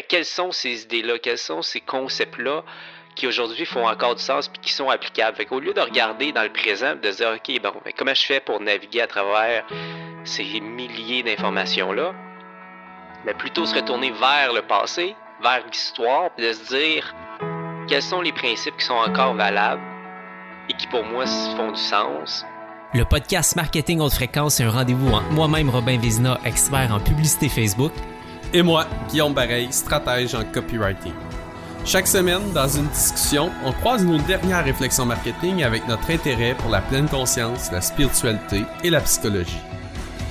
ben, quelles sont ces idées-là, quels sont ces concepts-là qui aujourd'hui font encore du sens puis qui sont applicables? Qu'au lieu de regarder dans le présent, de dire ok bon, ben, comment je fais pour naviguer à travers ces milliers d'informations-là, mais plutôt se retourner vers le passé, vers l'histoire, puis de se dire quels sont les principes qui sont encore valables et qui pour moi font du sens? Le podcast Marketing Haute Fréquence, c'est un rendez-vous entre moi-même, Robin Vézina, expert en publicité Facebook, et moi, Guillaume Bareil, stratège en copywriting. Chaque semaine, dans une discussion, on croise nos dernières réflexions marketing avec notre intérêt pour la pleine conscience, la spiritualité et la psychologie.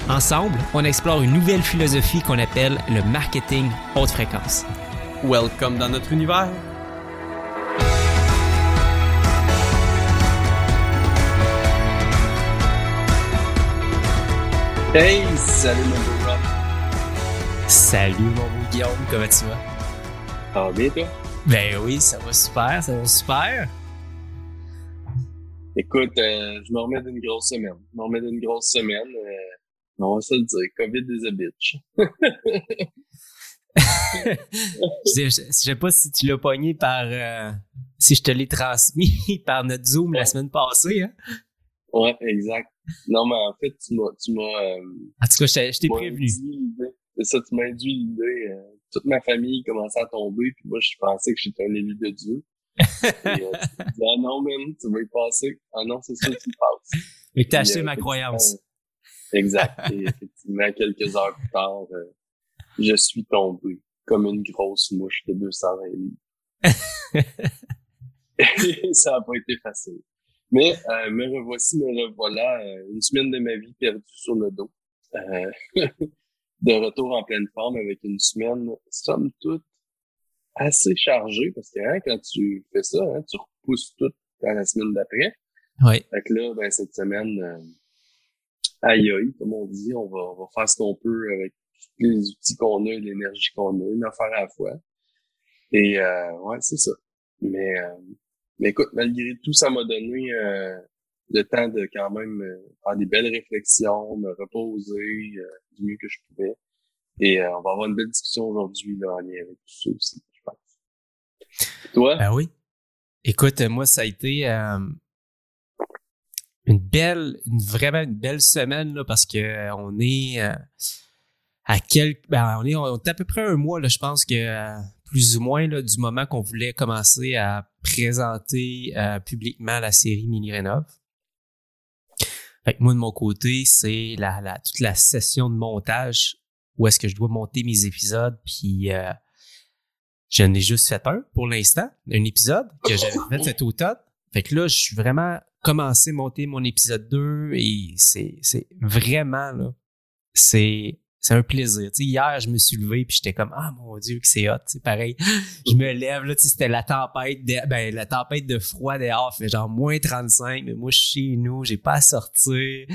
Ensemble, on explore une nouvelle philosophie qu'on appelle le marketing haute fréquence. Welcome dans notre univers. Hey, salut mon beau. Salut mon beau Guillaume, comment tu vas? Ça va bien toi? Ben oui, ça va super, ça va super. Écoute, euh, je me remets d'une grosse semaine. Je me remets d'une grosse semaine. Euh, on va se le dire, COVID is a bitch. je, je, sais pas si tu l'as pogné par... Euh, si je te l'ai transmis par notre Zoom la semaine passée. Hein? Ouais, exact. Non, mais en fait, tu m'as... Tu m'as euh, en tout cas, je, je t'ai prévenu. C'est ça, tu m'as induit l'idée. Euh, toute ma famille commençait à tomber, puis moi, je pensais que j'étais un élu de Dieu. Et, euh, dis, ah non, man, tu vas y passer. Ah non, c'est ça qui passe. Mais t'as acheté ma croyance. Exact. Et effectivement, quelques heures plus tard, euh, je suis tombé comme une grosse mouche de 220 livres. ça n'a pas été facile. Mais euh, me revoici, me revoilà, euh, une semaine de ma vie perdue sur le dos. Euh, de retour en pleine forme avec une semaine, somme toute, assez chargée, parce que hein, quand tu fais ça, hein, tu repousses tout dans la semaine d'après. Oui. Fait que là, ben, cette semaine, euh, aïe aïe, comme on dit, on va, on va faire ce qu'on peut avec les outils qu'on a et l'énergie qu'on a, une affaire à la fois. Et euh, ouais, c'est ça. Mais, euh, mais écoute, malgré tout, ça m'a donné euh, le temps de quand même euh, faire des belles réflexions, me reposer euh, du mieux que je pouvais. Et on va avoir une belle discussion aujourd'hui là, en lien avec tout ça aussi, je pense. Toi? Ben oui. Écoute, moi, ça a été une belle, une, vraiment une belle semaine là, parce que on est à quelques, ben, on est, on est à peu près un mois là, je pense que plus ou moins là, du moment qu'on voulait commencer à présenter euh, publiquement la série Mini Rénov. Fait que moi, de mon côté, c'est la, la, toute la session de montage où est-ce que je dois monter mes épisodes, puis euh, j'en ai juste fait un pour l'instant, un épisode que j'avais fait cet automne. Fait que là, je suis vraiment commencé à monter mon épisode 2 et c'est, c'est vraiment, là, c'est c'est un plaisir. sais, hier, je me suis levé puis j'étais comme ah mon dieu que c'est hot. C'est pareil. je me lève là, c'était la tempête de, ben la tempête de froid dehors, fait genre moins 35, mais moi je suis chez nous, j'ai pas à sortir.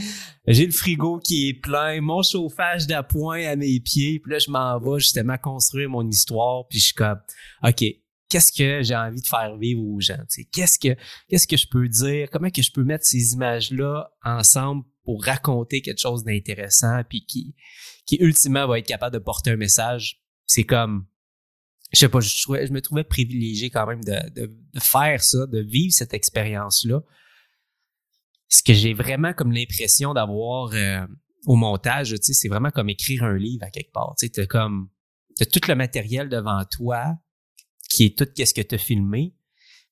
J'ai le frigo qui est plein, mon chauffage d'appoint à mes pieds, puis là je m'en vais justement construire mon histoire, puis je suis comme OK, qu'est-ce que j'ai envie de faire vivre aux gens, qu'est-ce que qu'est-ce que je peux dire, comment que je peux mettre ces images là ensemble pour raconter quelque chose d'intéressant puis qui qui ultimement va être capable de porter un message? C'est comme, je sais pas, je, me trouvais privilégié quand même de, de, de faire ça, de vivre cette expérience-là. Ce que j'ai vraiment comme l'impression d'avoir euh, au montage, c'est vraiment comme écrire un livre à quelque part. Tu t'as comme, t'as tout le matériel devant toi, qui est tout qu'est-ce que tu as filmé,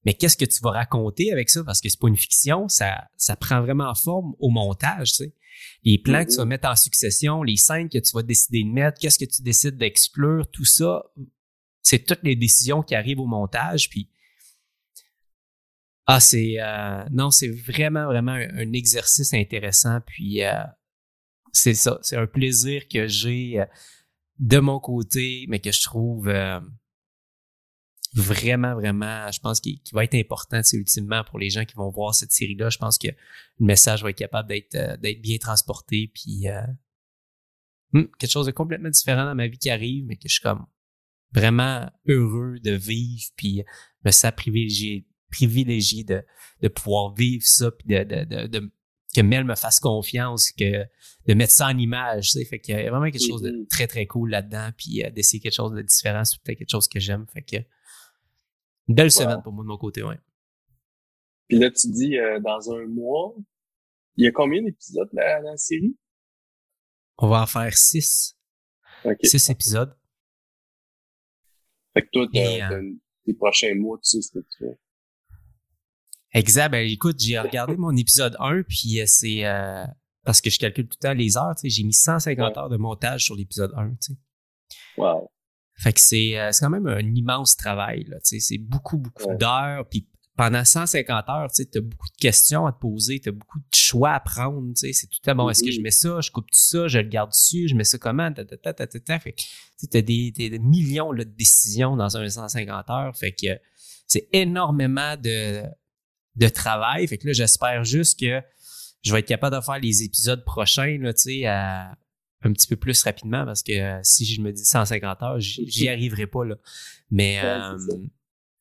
mais qu'est-ce que tu vas raconter avec ça? Parce que c'est pas une fiction, ça, ça prend vraiment forme au montage, tu sais. Les plans que tu vas mm-hmm. mettre en succession, les scènes que tu vas décider de mettre, qu'est-ce que tu décides d'exclure, tout ça, c'est toutes les décisions qui arrivent au montage. Puis, ah, c'est euh, non, c'est vraiment vraiment un, exercice intéressant. Puis, euh, c'est ça, c'est un plaisir que j'ai euh, de mon côté, mais que je trouve vraiment, vraiment, je pense qu'il va être important, c'est ultimement pour les gens qui vont voir cette série-là. Je pense que le message va être capable d'être euh, d'être bien transporté, puis euh, hmm, quelque chose de complètement différent dans ma vie qui arrive, mais que je suis comme vraiment heureux de vivre, puis me sens privilégié, privilégié de, de pouvoir vivre ça, puis de, de, de, que Mel me fasse confiance, que de mettre ça en image, tu sais. Fait qu'il y a vraiment quelque chose de Mhm. très, très cool là-dedans, puis euh, d'essayer quelque chose de différent, c'est peut-être quelque chose que j'aime. Fait que une belle semaine pour moi de mon côté, ouais. Puis là, tu dis, euh, dans un mois, il y a combien d'épisodes, la, la série? On va en faire six, OK. six épisodes. Fait que toi, euh, tes prochains mois, tu sais ce que tu fais. Exact. Ben, écoute, j'ai regardé mon épisode 1, puis euh, c'est euh, parce que je calcule tout le temps les heures, tu sais, j'ai mis 150 Ouais. heures de montage sur l'épisode 1, tu sais. Wow. Fait que c'est euh, c'est quand même un immense travail, tu c'est beaucoup, beaucoup Ouais. d'heures, puis pendant 150 heures, tu t'as beaucoup de questions à te poser, t'as beaucoup de choix à prendre, tu c'est tout à bon, est-ce que Mhm. je mets ça, je coupe tout ça, je le garde dessus, je mets ça comment, ta, ta, ta, ta, fait tu t'as des, des, millions là, de décisions dans un 150 heures, fait que c'est énormément de, de travail, fait que là, j'espère juste que je vais être capable de faire les épisodes prochains, là, tu sais, à- un petit peu plus rapidement, parce que euh, si je me dis 150 heures, j'y arriverai pas, là. Mais euh,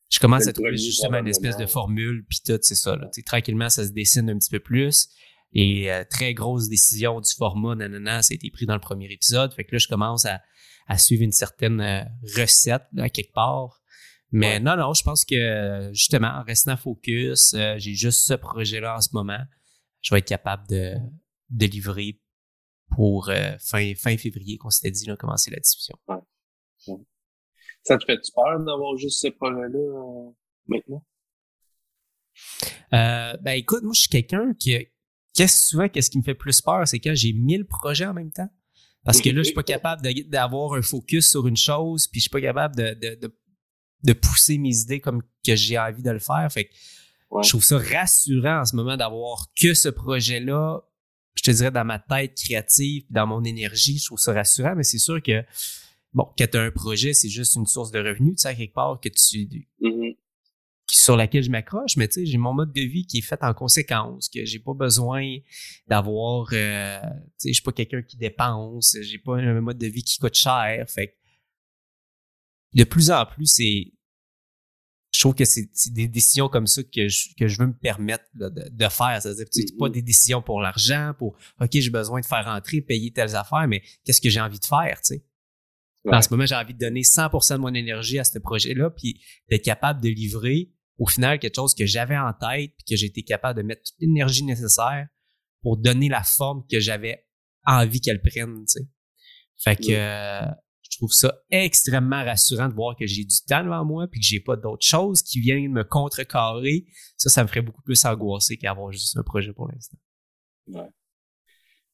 je commence à trouver justement une espèce de formule, puis tout, c'est ça. Là. Tranquillement, ça se dessine un petit peu plus. Et euh, très grosse décision du format, nanana, ça a été pris dans le premier épisode. Fait que là, je commence à, à suivre une certaine euh, recette, là, quelque part. Mais Ouais. non, non, je pense que euh, justement, en restant focus, euh, j'ai juste ce projet-là en ce moment. Je vais être capable de, de livrer pour euh, fin, fin février, qu'on s'était dit, là, commencer la discussion. Ça te fait-tu peur d'avoir juste ce projet-là euh, maintenant? Euh, ben écoute, moi je suis quelqu'un qui qu'est-ce souvent qu'est-ce qui me fait plus peur, c'est quand j'ai mille projets en même temps. Parce que là, je suis pas capable d'avoir un focus sur une chose, puis je suis pas capable de, de, de, de pousser mes idées comme que j'ai envie de le faire. Fait que Ouais. je trouve ça rassurant en ce moment d'avoir que ce projet-là, je te dirais dans ma tête créative, dans mon énergie, je trouve ça rassurant, mais c'est sûr que bon, quand tu as un projet, c'est juste une source de revenus, tu sais, à quelque part que tu Mhm. sur laquelle je m'accroche, mais tu sais, j'ai mon mode de vie qui est fait en conséquence, que j'ai pas besoin d'avoir, euh, tu sais, je suis pas quelqu'un qui dépense, j'ai pas un mode de vie qui coûte cher, fait que de plus en plus, c'est, je trouve que c'est des décisions comme ça que je, que je veux me permettre là, de, de faire. C'est-à-dire, tu sais, pas Mhm. des décisions pour l'argent, pour, OK, j'ai besoin de faire rentrer, payer telles affaires, mais qu'est-ce que j'ai envie de faire, tu sais? Ouais. En ce moment, j'ai envie de donner 100% de mon énergie à ce projet-là, puis d'être capable de livrer au final quelque chose que j'avais en tête, puis que j'ai été capable de mettre toute l'énergie nécessaire pour donner la forme que j'avais envie qu'elle prenne, tu sais? Fait que Ouais. euh, je trouve ça extrêmement rassurant de voir que j'ai du temps devant moi, puis que j'ai pas d'autres choses qui viennent me contrecarrer. Ça, ça me ferait beaucoup plus angoisser qu'avoir juste un projet pour l'instant.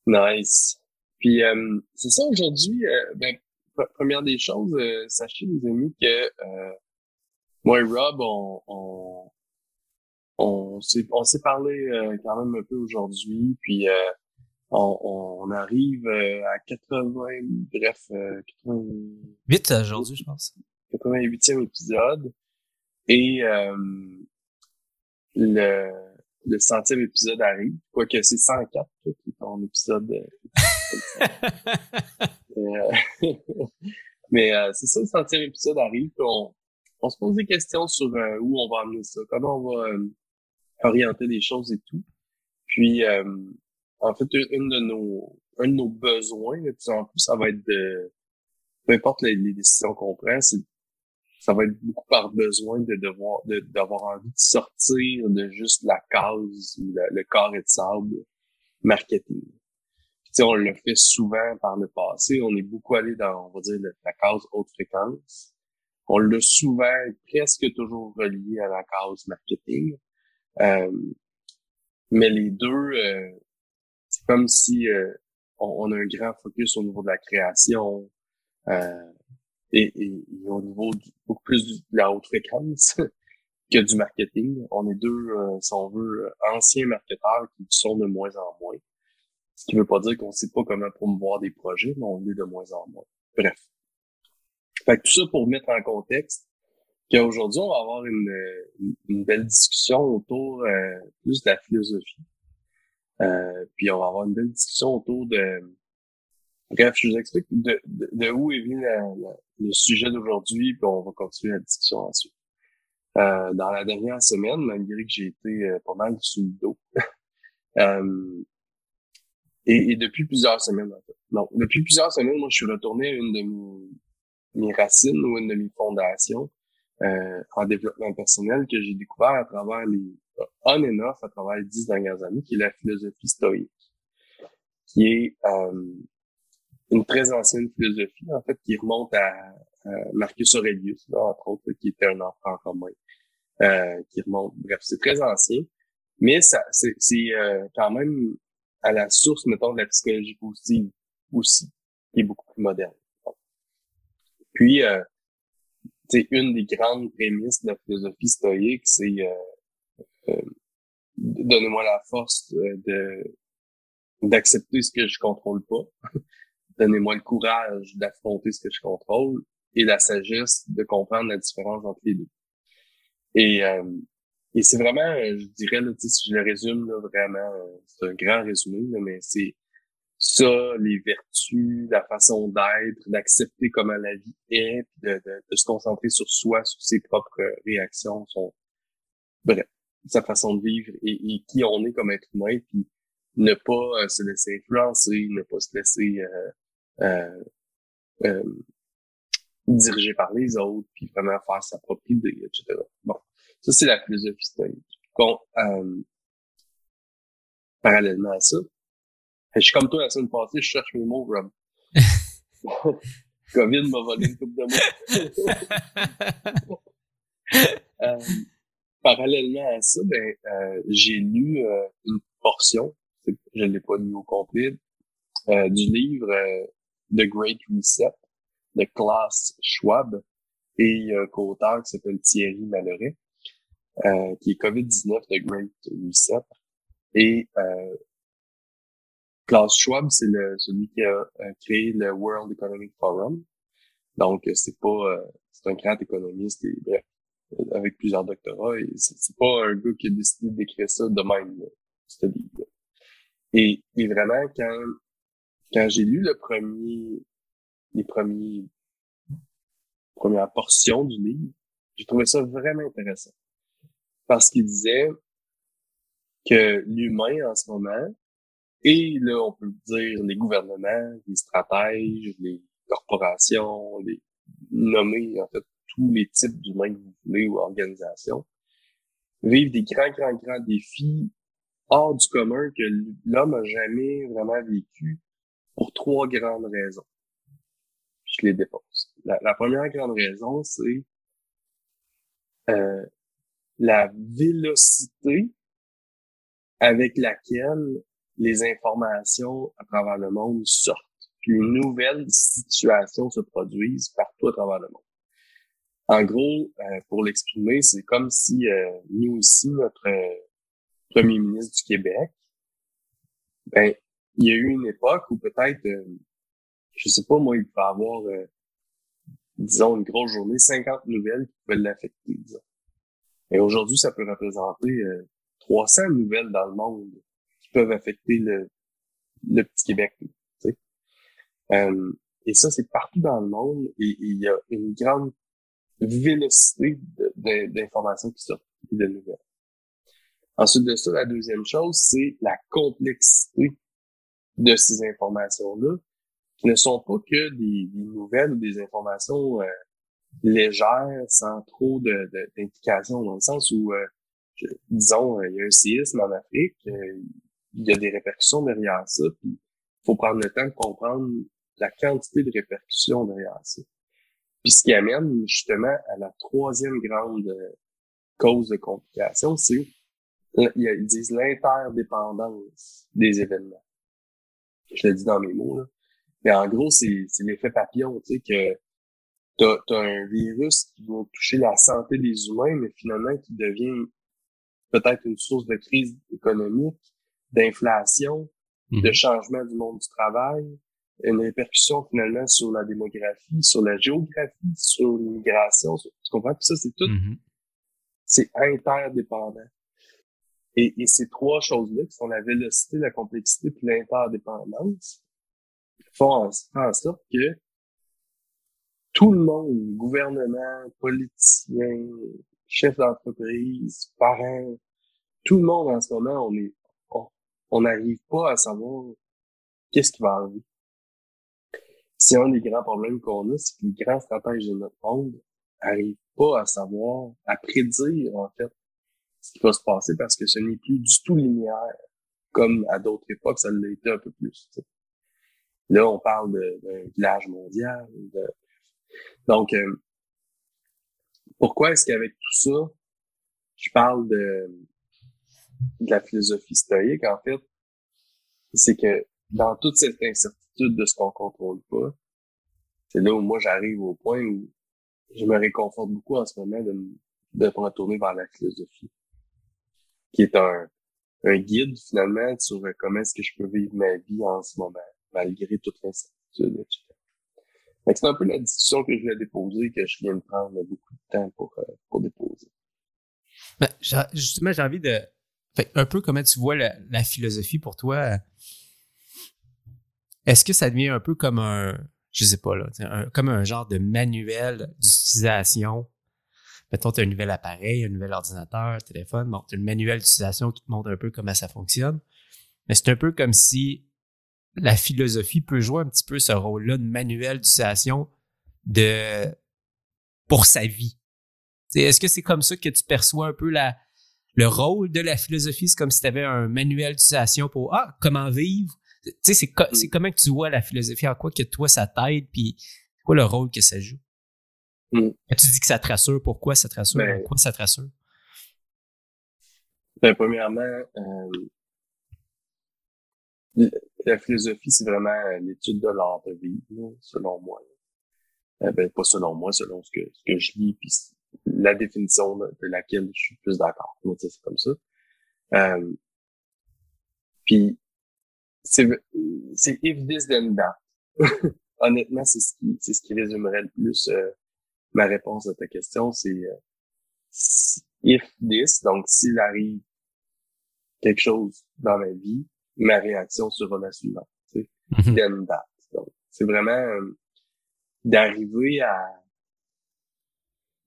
Nice. Puis euh, c'est ça aujourd'hui. euh, ben, pr- première des choses, euh, sachez les amis que euh, moi et Rob, on on on s'est parlé euh, quand même un peu aujourd'hui. Puis on, on arrive euh, à 80, bref, euh, 80, Vite aujourd'hui, je pense. 88e épisode. Et euh, le, le centième épisode arrive. Quoique c'est 104, toi, qui est ton épisode. euh, euh, mais euh, c'est ça, le centième épisode arrive. On, on se pose des questions sur euh, où on va amener ça, comment on va euh, orienter les choses et tout. Puis, euh, en fait, une de nos, un de nos besoins, de plus en plus, ça va être de, peu importe les, décisions qu'on prend, c'est ça va être beaucoup par besoin de devoir de- d'avoir envie de sortir de juste la case ou le, le carré de sable marketing. Puis, on l'a fait souvent par le passé. On est beaucoup allé dans, on va dire, le- la case haute fréquence. On l'a souvent presque toujours relié à la case marketing. Euh, mais les deux, euh, comme si euh, on, a un grand focus au niveau de la création euh, et, et, et au niveau beaucoup plus de la haute fréquence que du marketing. On est deux, euh, si on veut, anciens marketeurs qui sont de moins en moins. Ce qui veut pas dire qu'on sait pas comment promouvoir des projets, mais on l'est de moins en moins. Bref. Fait tout ça pour mettre en contexte qu'aujourd'hui, on va avoir une belle discussion autour euh, plus de la philosophie. Euh, puis on va avoir une belle discussion autour de... Bref, je vous explique de, de, de où est venu la- le sujet d'aujourd'hui, puis on va continuer la discussion ensuite. Euh, dans la dernière semaine, malgré que j'ai été euh, pas mal sur le dos, Euh, et, depuis plusieurs semaines, en. Donc, depuis plusieurs semaines, moi, je suis retourné à une de mes, mes racines ou une de mes fondations euh, en développement personnel que j'ai découvert à travers les on and off à travers les dix dernières années, qui est la philosophie stoïque, qui est euh, une très ancienne philosophie, en fait, qui remonte à, Marcus Aurelius, là, entre autres, qui était un enfant commun, euh, qui remonte. Bref, c'est très ancien, mais ça, c'est, euh, quand même à la source, mettons, de la psychologie positive aussi, qui est beaucoup plus moderne. Puis, euh, c'est une des grandes prémices de la philosophie stoïque, c'est euh, euh donnez-moi la force de d'accepter ce que je contrôle pas. donnez-moi le courage d'affronter ce que je contrôle et la sagesse de comprendre la différence entre les deux. Et, euh, et c'est vraiment, je dirais, là, si je le résume, là, vraiment, c'est un grand résumé, mais c'est ça, les vertus, la façon d'être, d'accepter comment la vie est, de, de, de, se concentrer sur soi, sur ses propres réactions, son, bref, sa façon de vivre et, qui on est comme être humain, puis ne pas euh, se laisser influencer, ne pas se laisser euh, euh, euh, diriger par les autres, puis vraiment faire sa propre idée, etc. Bon, ça c'est la philosophie stoïque. Bon, euh, parallèlement à ça, je suis comme toi la semaine passée, je cherche mes mots, Rob. Covid m'a volé une coupe de mots. euh, parallèlement à ça, ben, euh, j'ai lu euh, une portion, je ne l'ai pas lu au complet, euh, du livre The Great Reset de Klaus Schwab et un co-auteur qui s'appelle Thierry Malloret, qui est COVID-19 The Great Reset. Et Klaus Schwab, c'est celui qui a, créé le World Economic Forum. Donc, c'est pas, euh, c'est un grand économiste et bref, avec plusieurs doctorats. Et c'est, pas un gars qui a décidé d'écrire ça de même, ce livre. Et, et vraiment, quand, quand j'ai lu le premier, les premiers, premières portions du livre, j'ai trouvé ça vraiment intéressant. Parce qu'il disait que l'humain, en ce moment, et là, on peut dire les gouvernements, les stratèges, les corporations, les nommer en fait tous les types d'humains que vous voulez ou organisations, vivent des grands, grands, grands défis hors du commun que l'homme a jamais vraiment vécu pour trois grandes raisons. Je les dépose. La, la première grande raison, c'est euh, la vélocité avec laquelle les informations à travers le monde sortent, puis une nouvelle situation se produise partout à travers le monde. En gros, euh, pour l'exprimer, c'est comme si euh, nous ici, notre euh, premier ministre du Québec, ben, il y a eu une époque où peut-être, je sais pas, moi, il peut avoir, disons, une grosse journée, 50 nouvelles qui pouvaient l'affecter, disons. Et aujourd'hui, ça peut représenter 300 nouvelles dans le monde peuvent affecter le, le petit Québec. Tu sais. Euh, et ça, c'est partout dans le monde et il y a une grande vélocité d'informations qui sortent de nouvelles. Ensuite de ça, la deuxième chose, c'est la complexité de ces informations-là, qui ne sont pas que des, nouvelles ou des informations euh, légères, sans trop d'implications, dans le sens où, euh, disons, il y a un séisme en Afrique, il y a des répercussions derrière ça, puis il faut prendre le temps de comprendre la quantité de répercussions derrière ça. Puis ce qui amène justement à la troisième grande euh, cause de complication, c'est ils disent l'interdépendance des événements. Je le dis dans mes mots, là. Mais en gros, c'est l'effet papillon, tu sais, que t'as as un virus qui va toucher la santé des humains, mais finalement qui devient peut-être une source de crise économique d'inflation, de mhm. changement du monde du travail, une répercussion finalement sur la démographie, sur la géographie, sur l'immigration. Tu comprends? Puis ça, c'est tout, mhm. c'est interdépendant. Et, et, ces trois choses-là, qui sont la vélocité, la complexité puis l'interdépendance, font en, sorte que tout le monde, gouvernement, politiciens, chefs d'entreprise, parents, tout le monde en ce moment, on est on n'arrive pas à savoir qu'est-ce qui va arriver. Si un des grands problèmes qu'on a, c'est que les grands stratèges de notre monde n'arrivent pas à savoir, à prédire, en fait, ce qui va se passer parce que ce n'est plus du tout linéaire, comme à d'autres époques, ça l'a été un peu plus. Là, on parle d'un village mondial. Donc, euh, pourquoi est-ce qu'avec tout ça, je parle de, de la philosophie stoïque, en fait, c'est que dans toute cette incertitude de ce qu'on contrôle pas, c'est là où moi j'arrive au point où je me réconforte beaucoup en ce moment de, de me retourner vers la philosophie, qui est un, un guide finalement sur comment est-ce que je peux vivre ma vie en ce moment, malgré toute l'incertitude, etc. C'est un peu la discussion que je voulais déposer, que je viens de prendre beaucoup de temps pour, euh, pour déposer. Ben, justement, j'ai envie de. Fait, un peu comment tu vois la, la philosophie pour toi. Est-ce que ça devient un peu comme un, je sais pas, là, un, comme un genre de manuel d'utilisation? Mettons, tu as un nouvel appareil, un nouvel ordinateur, téléphone, bon, tu as le manuel d'utilisation qui te montre un peu comment ça fonctionne. Mais c'est un peu comme si la philosophie peut jouer un petit peu ce rôle-là de manuel d'utilisation de pour sa vie. Est-ce que c'est comme ça que tu perçois un peu la, le rôle de la philosophie? C'est comme si tu avais un manuel d'utilisation pour Ah, comment vivre? Tu sais, c'est, c'est comment que tu vois la philosophie, en quoi que toi ça t'aide, puis quoi le rôle que ça joue? Mm. Tu dis que ça te rassure, pourquoi ça te rassure? Ben, pourquoi ça te rassure? Ben, premièrement, euh, la philosophie, c'est vraiment l'étude de l'art de vivre, selon moi. Euh, ben, pas selon moi, selon ce que, ce que je lis, puis la définition de, laquelle je suis plus d'accord. C'est comme ça. Euh, puis, c'est c'est if this then that. Honnêtement, c'est ce qui c'est ce qui résumerait le plus euh, ma réponse à ta question. C'est euh, if this, donc s'il arrive quelque chose dans ma vie, ma réaction sera la suivante. Tu sais, then that. Donc, c'est vraiment euh, d'arriver à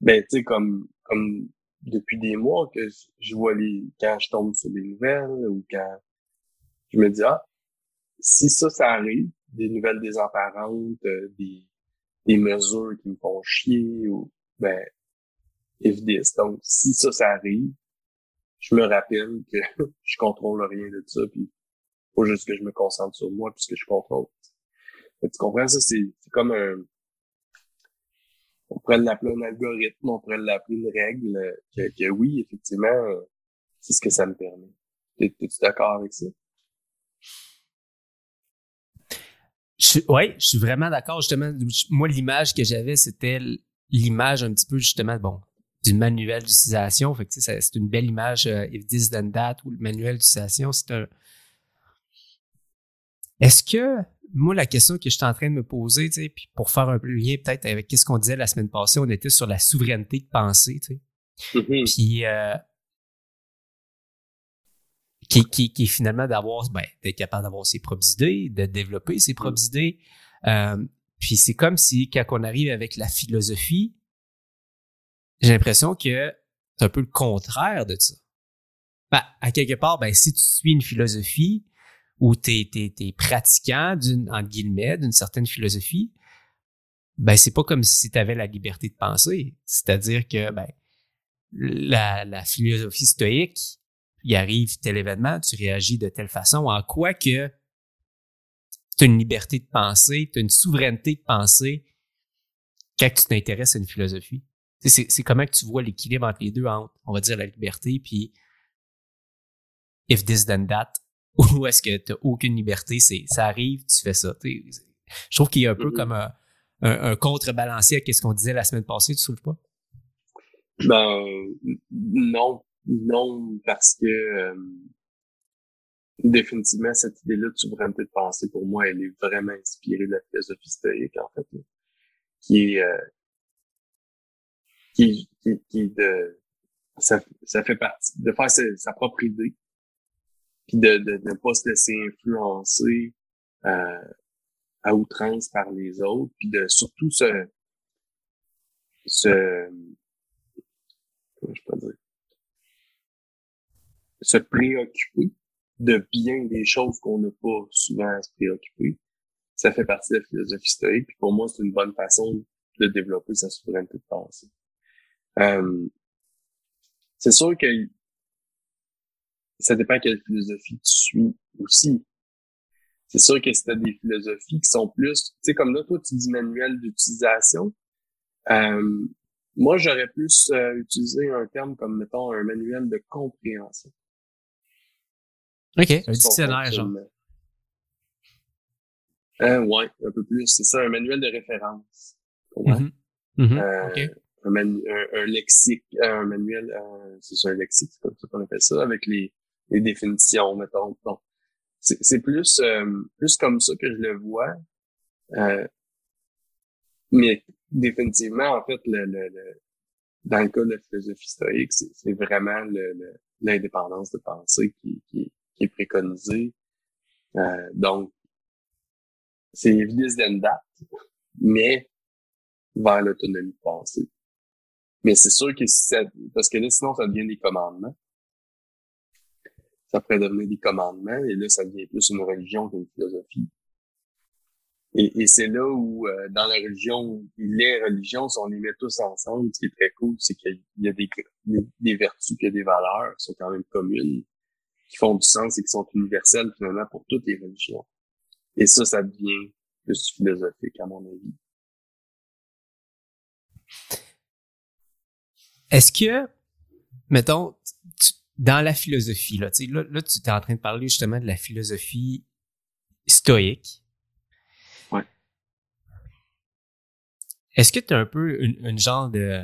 ben tu sais comme comme depuis des mois que je vois les quand je tombe sur des nouvelles ou quand je me dis ah si ça ça arrive des nouvelles désemparantes euh, des des mesures qui me font chier ou ben donc si ça ça arrive je me rappelle que je contrôle rien de ça puis faut juste que je me concentre sur moi puisque je contrôle tu comprends ça c'est comme un on pourrait l'appeler un algorithme, on pourrait l'appeler une règle, euh, que, que, oui, effectivement, euh, c'est ce que ça me permet. Es-tu d'accord avec ça? Oui, je suis vraiment d'accord. Justement, moi, l'image que j'avais, c'était l'image un petit peu, justement, bon, du manuel d'utilisation. Fait que, c'est une belle image, euh, if this then that, ou le manuel d'utilisation, c'est un... Est-ce que moi, la question que je suis en train de me poser, tu sais, puis pour faire un peu le lien peut-être avec ce qu'on disait la semaine passée, on était sur la souveraineté de pensée, tu sais. Mm-hmm. Puis, euh, qui, qui, qui est finalement d'avoir, ben, d'être capable d'avoir ses propres idées, de développer ses propres mm. idées. Euh, puis c'est comme si, quand on arrive avec la philosophie, j'ai l'impression que c'est un peu le contraire de ça. Ben, à quelque part, ben, si tu suis une philosophie, ou t'es es, pratiquant d'une entre guillemets d'une certaine philosophie, ben c'est pas comme si tu avais la liberté de penser. C'est-à-dire que ben la, la philosophie stoïque, il arrive tel événement, tu réagis de telle façon, en quoi que tu as une liberté de penser, tu as une souveraineté de penser quand tu t'intéresses à une philosophie. C'est comment que tu vois l'équilibre entre les deux, entre, on va dire, la liberté, puis if this then that, ou est-ce que tu n'as aucune liberté, c'est ça arrive, tu fais ça. Je trouve qu'il y a un peu mm-hmm. comme un, un, contrebalancier à ce qu'on disait la semaine passée, tu trouves pas? Ben non, non, parce que euh, définitivement, cette idée-là de souveraineté de pensée, pour moi, elle est vraiment inspirée de la philosophie stoïque, en fait, qui euh, qui, qui, qui de ça, ça fait partie de faire sa propre idée puis de, de ne pas se laisser influencer euh, à outrance par les autres, puis de surtout se se comment je peux dire se préoccuper de bien des choses qu'on n'a pas souvent à se préoccuper. Ça fait partie de la philosophie stoïque. Puis pour moi, c'est une bonne façon de développer sa souveraineté de pensée. Euh, c'est sûr que ça dépend quelle philosophie tu suis aussi. C'est sûr que c'était des philosophies qui sont plus, tu sais, comme là, toi, tu dis manuel d'utilisation. Euh, moi, j'aurais plus euh, utilisé un terme comme, mettons, un manuel de compréhension. OK, un dictionnaire, genre. Euh, ouais, un peu plus. C'est ça, un manuel de référence. Mm-hmm. Mm-hmm. un, un, lexique, un manuel, c'est un lexique, c'est comme ça qu'on appelle ça, avec les, les définitions, mettons. Bon. C'est plus, plus comme ça que je le vois. mais définitivement, en fait, le, le, le, dans le cas de la philosophie stoïque, c'est vraiment l'indépendance de pensée qui, qui, qui est préconisée. Euh, donc, c'est évident d'une date, mais vers l'autonomie de pensée. Mais c'est sûr que si ça, parce que là, sinon, ça devient des commandements. Ça pourrait devenir des commandements, et là, ça devient plus une religion qu'une philosophie. Et, et c'est là où, euh, dans la religion, les religions, si on les met tous ensemble, ce qui est très cool, c'est qu'il y a des, des vertus, qu'il y a des valeurs qui sont quand même communes, qui font du sens et qui sont universelles finalement pour toutes les religions. Et ça, ça devient plus philosophique, à mon avis. Est-ce que, mettons, dans la philosophie, là, là, là tu es en train de parler justement de la philosophie stoïque. Est-ce que tu as un peu une, genre de.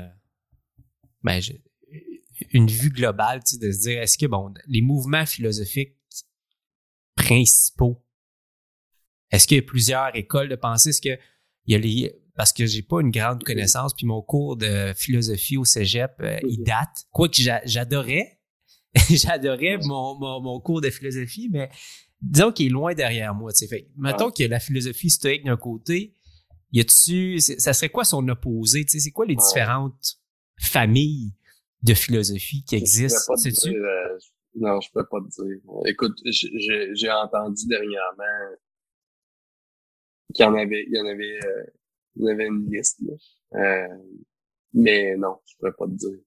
Ben, une vue globale, tu sais, de se dire, est-ce que, bon, les mouvements philosophiques principaux, est-ce qu'il y a plusieurs écoles de pensée? Est-ce qu'il y a les. Parce que j'ai pas une grande connaissance, puis mon cours de philosophie au cégep, euh, il date. Quoique j'adorais. j'adorais mon, mon, mon, cours de philosophie, mais disons qu'il est loin derrière moi. Tu sais. Fait, mettons qu'il y a la philosophie stoïque d'un côté, y a-tu, ça serait quoi son opposé? Tu sais, c'est quoi les différentes familles de philosophie qui? Sais-tu? Euh, non, je peux pas te dire. Écoute, j'ai entendu dernièrement qu'il y en avait, il y en avait, euh, il y avait une liste, là. Euh, mais non, je peux pas te dire.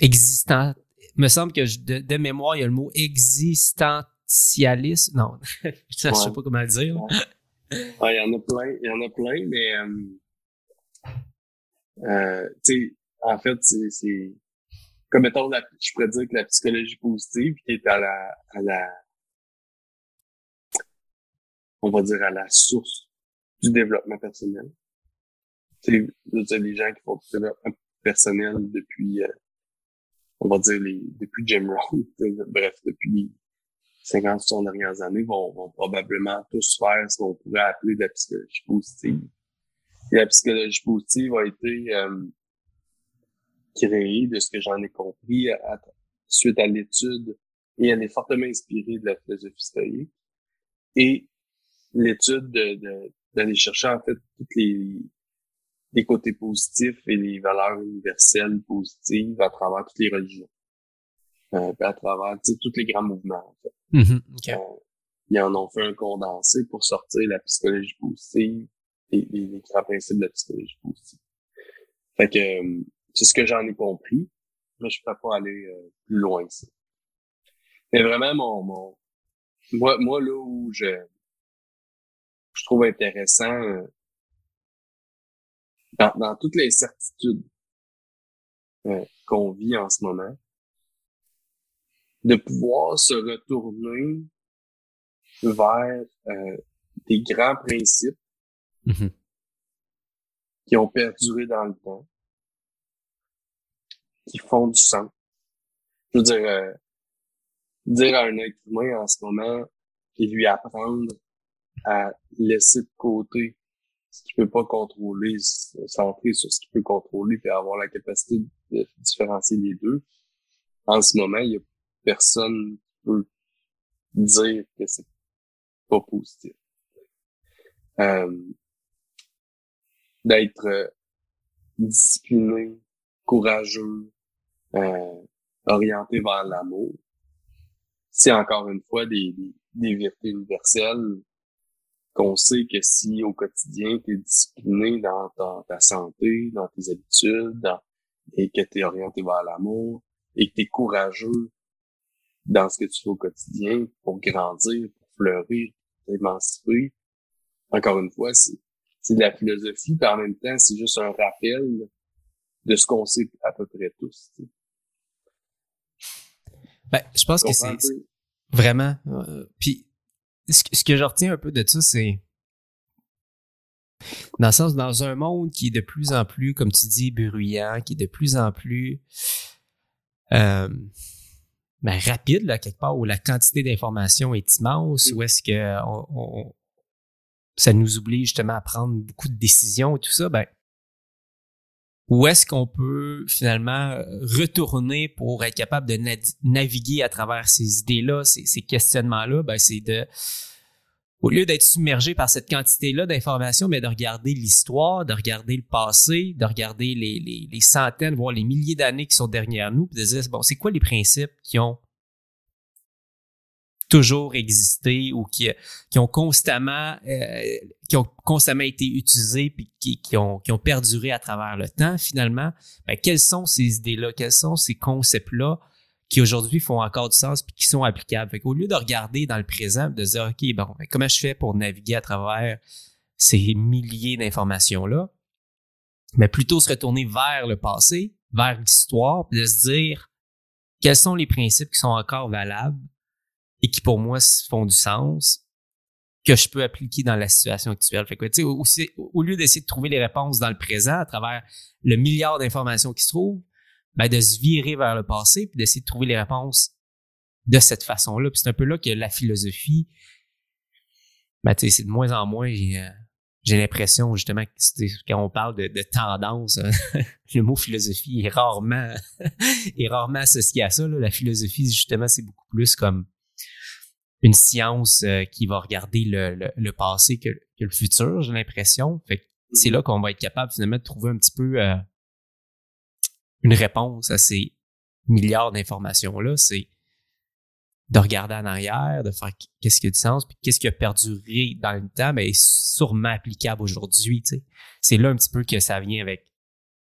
Existant. Il me semble que de, mémoire, il y a le mot existentialiste. Non, je sais pas comment le dire. Il y en a plein, il y en a plein, mais euh, tu sais, en fait, c'est comme mettons, la, je pourrais dire que la psychologie positive qui est à la, à la, on va dire à la source du développement personnel. Sais, les gens qui font du développement personnel depuis, euh, on va dire les, depuis Jim Rohn, bref, depuis 50 60 dernières années vont, vont probablement tous faire ce qu'on pourrait appeler de la psychologie positive. Et la psychologie positive a été euh, créée, de ce que j'en ai compris, suite à l'étude, et elle est fortement inspirée de la philosophie stoïque. Et l'étude de, d'aller chercher en fait tous les, les côtés positifs et les valeurs universelles positives à travers toutes les religions. Euh, à travers tous les grands mouvements. En fait. Mm-hmm. Euh, ils en ont fait un condensé pour sortir la psychologie positive et les, grands principes de la psychologie positive. Fait que euh, c'est ce que j'en ai compris, mais je ne peux pas aller euh, plus loin que ça. Mais vraiment, mon, mon moi, moi là où je, je trouve intéressant dans, dans toutes les certitudes qu'on vit en ce moment, de pouvoir se retourner vers euh, des grands principes mm-hmm. qui ont perduré dans le temps, qui font du sens. Je veux dire, euh, dire à un être humain en ce moment et lui apprendre à laisser de côté ce qu'il peut pas contrôler, se centrer sur ce qu'il peut contrôler et avoir la capacité de différencier les deux. En ce moment, il y a personne peut dire que c'est pas positif. Euh, d'être euh, discipliné, courageux, euh, orienté vers l'amour, c'est encore une fois des, des, des universelles qu'on sait que si au quotidien tu es discipliné dans ta, santé, dans tes habitudes, et que tu es orienté vers l'amour, et que tu es courageux dans ce que tu fais au quotidien pour grandir, pour fleurir, pour t'émanciper, encore une fois, c'est, c'est de la philosophie, puis en même temps, c'est juste un rappel de ce qu'on sait à peu près tous. Ben, je pense que c'est vraiment. Euh, puis ce, que je retiens un peu de ça, c'est dans le sens, dans un monde qui est de plus en plus, comme tu dis, bruyant, qui est de plus en plus euh, ben, rapide, là, quelque part, où la quantité d'informations est immense, où est-ce que on, ça nous oblige justement à prendre beaucoup de décisions et tout ça, ben, où est-ce qu'on peut finalement retourner pour être capable de naviguer à travers ces idées-là, ces, questionnements-là, ben, c'est de au lieu d'être submergé par cette quantité-là d'informations, mais de regarder l'histoire, de regarder le passé, de regarder les, les, les centaines, voire les milliers d'années qui sont derrière nous, puis de dire, bon, c'est quoi les principes qui ont toujours existé ou qui, qui ont constamment euh, qui ont constamment été utilisés puis qui, qui, ont, qui ont perduré à travers le temps finalement ben, quelles sont ces idées-là? Quels sont ces concepts-là qui aujourd'hui font encore du sens puis qui sont applicables? Fait qu'au lieu de regarder dans le présent de dire ok bon ben, comment je fais pour naviguer à travers ces milliers d'informations là mais plutôt se retourner vers le passé vers l'histoire puis de se dire quels sont les principes qui sont encore valables? Et qui pour moi font du sens que je peux appliquer dans la situation actuelle. Fait que, tu sais, au lieu d'essayer de trouver les réponses dans le présent à travers le milliard d'informations qui se trouvent, ben, de se virer vers le passé puis d'essayer de trouver les réponses de cette façon-là. Puis c'est un peu là que la philosophie, ben, tu sais, c'est de moins en moins, j'ai, euh, l'impression justement que quand on parle de, de tendance, le mot philosophie est rarement, est rarement associé à ça. Là. La philosophie, justement, c'est beaucoup plus comme une science euh, qui va regarder le, le, passé que, que, le futur, j'ai l'impression. Fait c'est là qu'on va être capable finalement de trouver un petit peu euh, une réponse à ces milliards d'informations-là. C'est de regarder en arrière, de faire qu'est-ce qui a du sens, puis qu'est-ce qui a perduré dans le temps, mais est sûrement applicable aujourd'hui. C'est là un petit peu que ça vient avec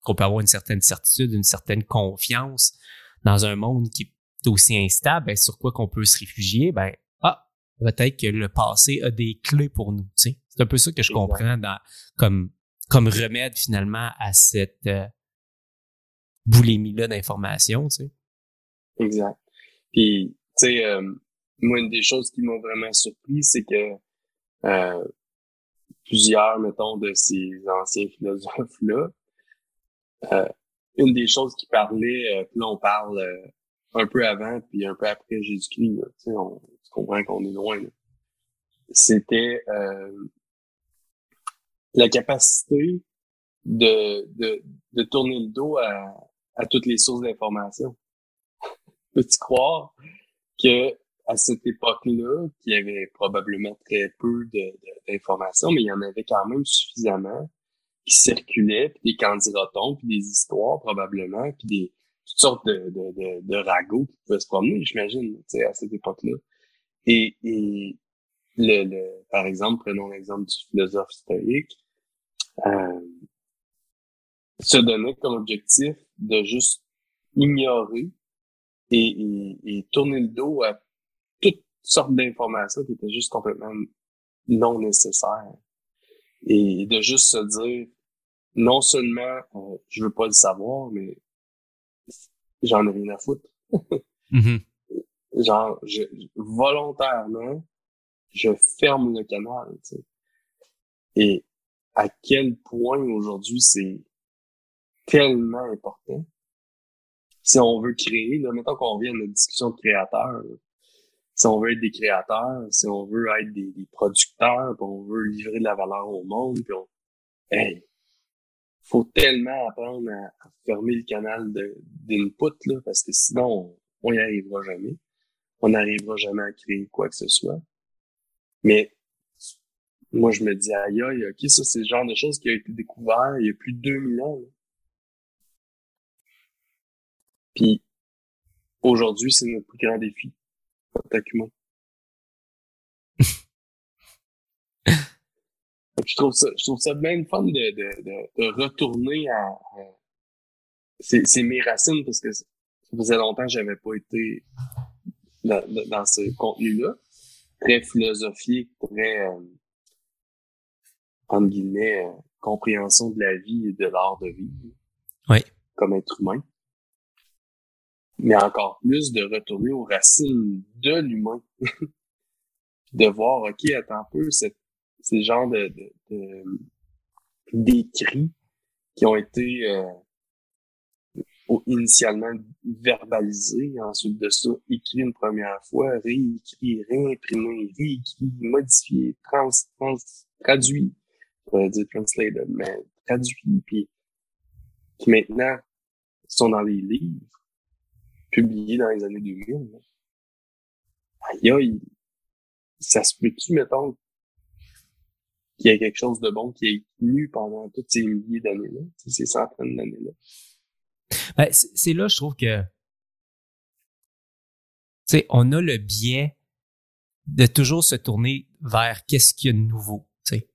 qu'on peut avoir une certaine certitude, une certaine confiance dans un monde qui est aussi instable. Ben, sur quoi qu'on peut se réfugier? Ben, peut-être que le passé a des clés pour nous. Tu sais. C'est un peu ça que je comprends dans, comme, comme remède finalement à cette euh, boulimie-là d'informations. Tu sais. Exact. Puis, tu sais, euh, moi, une des choses qui m'ont vraiment surpris, c'est que euh, plusieurs, mettons, de ces anciens philosophes-là, euh, une des choses qui parlaient, euh, là on parle un peu avant puis un peu après Jésus-Christ, tu sais, on, comprends qu'on est loin. C'était euh, la capacité de, de, de, tourner le dos à, à toutes les sources d'information. Peux-tu croire que à cette époque-là, qu'il y avait probablement très peu d'informations, mais il y en avait quand même suffisamment qui circulaient, puis des candidatons, puis des histoires probablement, puis des toutes sortes de, de, de, de ragots qui pouvaient se promener, j'imagine, à cette époque-là. Et, et le, le, par exemple, prenons l'exemple du philosophe stoïque, euh, se donnait comme objectif de juste ignorer et, et, tourner le dos à toutes sortes d'informations qui étaient juste complètement non nécessaires. Et de juste se dire, non seulement euh, je veux pas le savoir, mais j'en ai rien à foutre. Mm-hmm genre, je, volontairement, je ferme le canal, tu sais. Et à quel point aujourd'hui c'est tellement important. Si on veut créer, là, mettons qu'on vient à notre discussion de créateurs, si on veut être des créateurs, si on veut être des, producteurs, puis on veut livrer de la valeur au monde, puis on, faut tellement apprendre à, fermer le canal d'input, là, parce que sinon, on, on y arrivera jamais on n'arrivera jamais à créer quoi que ce soit. Mais moi, je me dis, aïe, aïe, ok, ça, c'est le genre de choses qui a été découvert il y a plus de 2000 ans. Puis aujourd'hui, c'est notre plus grand défi. contact humain. je trouve ça, je trouve ça bien fun de, de, de, retourner à, c'est, mes racines parce que ça faisait longtemps que j'avais pas été dans, dans ce contenu-là. Très philosophique, très, euh, entre guillemets, euh, compréhension de la vie et de l'art de vivre. Oui. Comme être humain. Mais encore plus de retourner aux racines de l'humain. de voir, OK, attends un peu, cette, ces genres de, de, de d'écrits qui ont été euh, initialement verbalisés, ensuite de ça, écrit une première fois, réécrit, réimprimé, réécrit, modifié, trans, trans, traduit, on dire translated, mais traduit, puis qui maintenant sont dans les livres publiés dans les années 2000. Aïe, aïe, ça se peut-tu, mettons, qu'il y ait quelque chose de bon qui est tenu pendant toutes ces milliers d'années-là, ces centaines d'années-là? Ben, c'est là, je trouve que, tu sais, on a le biais de toujours se tourner vers qu'est-ce qu'il y a de nouveau, tu sais.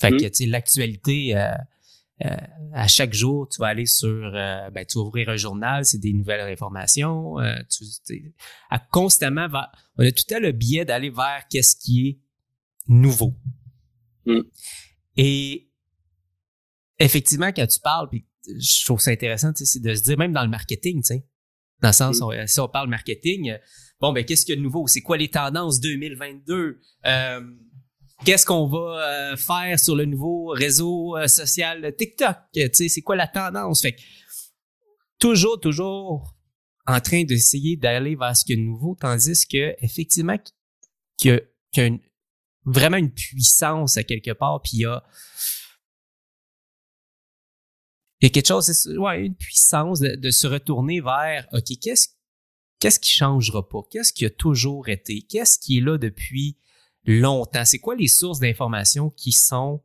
Fait que, mm. tu sais, l'actualité, euh, euh, à chaque jour, tu vas aller sur, euh, ben, tu vas ouvrir un journal, c'est des nouvelles informations. tu, à constamment, on a tout à le biais d'aller vers qu'est-ce qui est nouveau. Mm. Et effectivement, quand tu parles, puis je trouve ça intéressant, c'est de se dire, même dans le marketing, tu sais, dans le sens, mm. si on parle marketing, bon, ben, qu'est-ce qu'il y a de nouveau? C'est quoi les tendances 2022? Euh, qu'est-ce qu'on va euh, faire sur le nouveau réseau euh, social TikTok? Tu sais, c'est quoi la tendance? Fait que, toujours, toujours en train d'essayer d'aller vers ce qui est nouveau, tandis que, effectivement, qu'il y a, vraiment une puissance à quelque part, puis il y a, il y a quelque chose, ouais, une puissance de, se retourner vers, OK, qu'est-ce, qu'est-ce qui changera pas? Qu'est-ce qui a toujours été? Qu'est-ce qui est là depuis longtemps? C'est quoi les sources d'informations qui sont